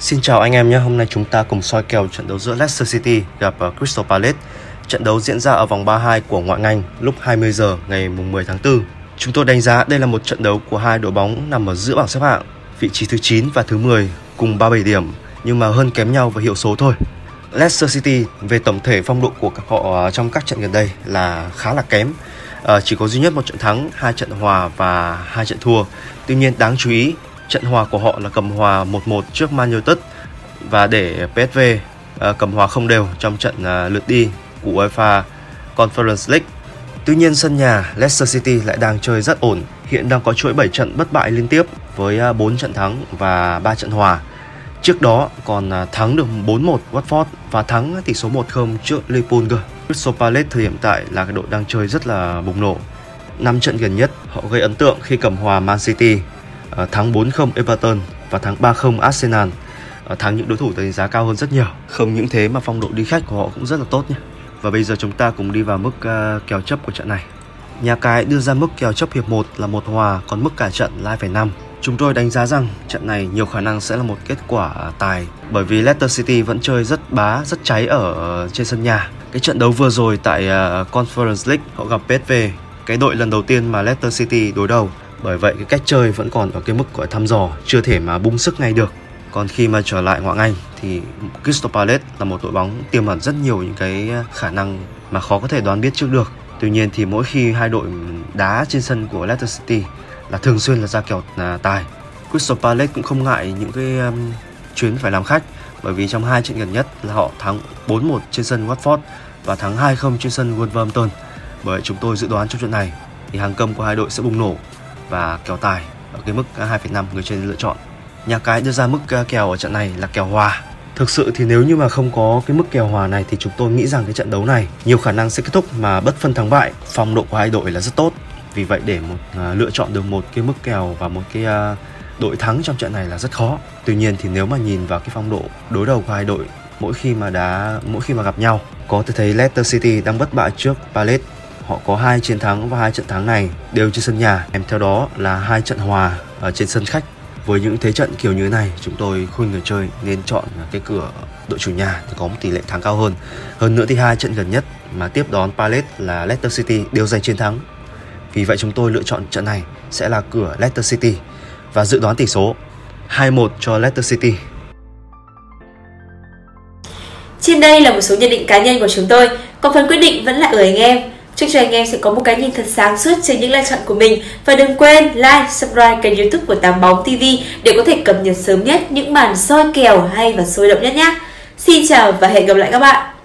Xin chào anh em nhé, hôm nay chúng ta cùng soi kèo trận đấu giữa Leicester City gặp ờ, Crystal Palace. Trận đấu diễn ra ở vòng 32 của ngoại ngành lúc 20 giờ ngày 10 tháng 4. Chúng tôi đánh giá đây là một trận đấu của hai đội bóng nằm ở giữa bảng xếp hạng, vị trí thứ 9 và thứ 10 cùng 37 điểm nhưng mà hơn kém nhau về hiệu số thôi. Leicester City về tổng thể phong độ của họ ờ, trong các trận gần đây là khá là kém. À, chỉ có duy nhất một trận thắng, hai trận hòa và hai trận thua. Tuy nhiên đáng chú ý Trận hòa của họ là cầm hòa 1-1 trước Man United và để PSV à, cầm hòa không đều trong trận à, lượt đi của UEFA Conference League. Tuy nhiên sân nhà Leicester City lại đang chơi rất ổn, hiện đang có chuỗi 7 trận bất bại liên tiếp với à, 4 trận thắng và 3 trận hòa. Trước đó còn thắng được 4-1 Watford và thắng tỷ số 1-0 trước Liverpool cơ. Crystal Palace thời hiện tại là cái đội đang chơi rất là bùng nổ. Năm trận gần nhất họ gây ấn tượng khi cầm hòa Man City Ờ, thắng 4-0 Everton và thắng 3-0 Arsenal. Ờ, thắng những đối thủ đánh giá cao hơn rất nhiều. Không những thế mà phong độ đi khách của họ cũng rất là tốt nhé. Và bây giờ chúng ta cùng đi vào mức uh, kèo chấp của trận này. Nhà cái đưa ra mức kèo chấp hiệp 1 là một hòa còn mức cả trận là 2,5 Chúng tôi đánh giá rằng trận này nhiều khả năng sẽ là một kết quả tài bởi vì Leicester City vẫn chơi rất bá, rất cháy ở trên sân nhà. Cái trận đấu vừa rồi tại uh, Conference League họ gặp PSV, cái đội lần đầu tiên mà Leicester City đối đầu bởi vậy cái cách chơi vẫn còn ở cái mức gọi thăm dò chưa thể mà bung sức ngay được. Còn khi mà trở lại ngoại Anh thì Crystal Palace là một đội bóng tiềm ẩn rất nhiều những cái khả năng mà khó có thể đoán biết trước được. Tuy nhiên thì mỗi khi hai đội đá trên sân của Leicester City là thường xuyên là ra kèo là tài Crystal Palace cũng không ngại những cái um, chuyến phải làm khách. Bởi vì trong hai trận gần nhất là họ thắng 4-1 trên sân Watford và thắng 2-0 trên sân Wolverhampton. Bởi chúng tôi dự đoán trong trận này thì hàng công của hai đội sẽ bùng nổ và kèo tài ở cái mức 2,5 người chơi lựa chọn. Nhà cái đưa ra mức ờ, kèo ở trận này là kèo hòa. Thực sự thì nếu như mà không có cái mức kèo hòa này thì chúng tôi nghĩ rằng cái trận đấu này nhiều khả năng sẽ kết thúc mà bất phân thắng bại. Phong độ của hai đội là rất tốt. Vì vậy để một uh, lựa chọn được một cái mức kèo và một cái uh, đội thắng trong trận này là rất khó. Tuy nhiên thì nếu mà nhìn vào cái phong độ đối đầu của hai đội mỗi khi mà đá mỗi khi mà gặp nhau có thể thấy Leicester City đang bất bại trước Palace Họ có hai chiến thắng và hai trận thắng này đều trên sân nhà. Em theo đó là hai trận hòa ở trên sân khách. Với những thế trận kiểu như thế này, chúng tôi khuyên người chơi nên chọn cái cửa đội chủ nhà thì có một tỷ lệ thắng cao hơn. Hơn nữa thì hai trận gần nhất mà tiếp đón Palace là Leicester City đều giành chiến thắng. Vì vậy chúng tôi lựa chọn trận này sẽ là cửa Leicester City và dự đoán tỷ số 2-1 cho Leicester City. Trên đây là một số nhận định cá nhân của chúng tôi, còn phần quyết định vẫn là ở anh em. Chúc cho anh em sẽ có một cái nhìn thật sáng suốt trên những lựa chọn của mình và đừng quên like, subscribe kênh youtube của Tám Bóng TV để có thể cập nhật sớm nhất những màn soi kèo hay và sôi động nhất nhé. Xin chào và hẹn gặp lại các bạn.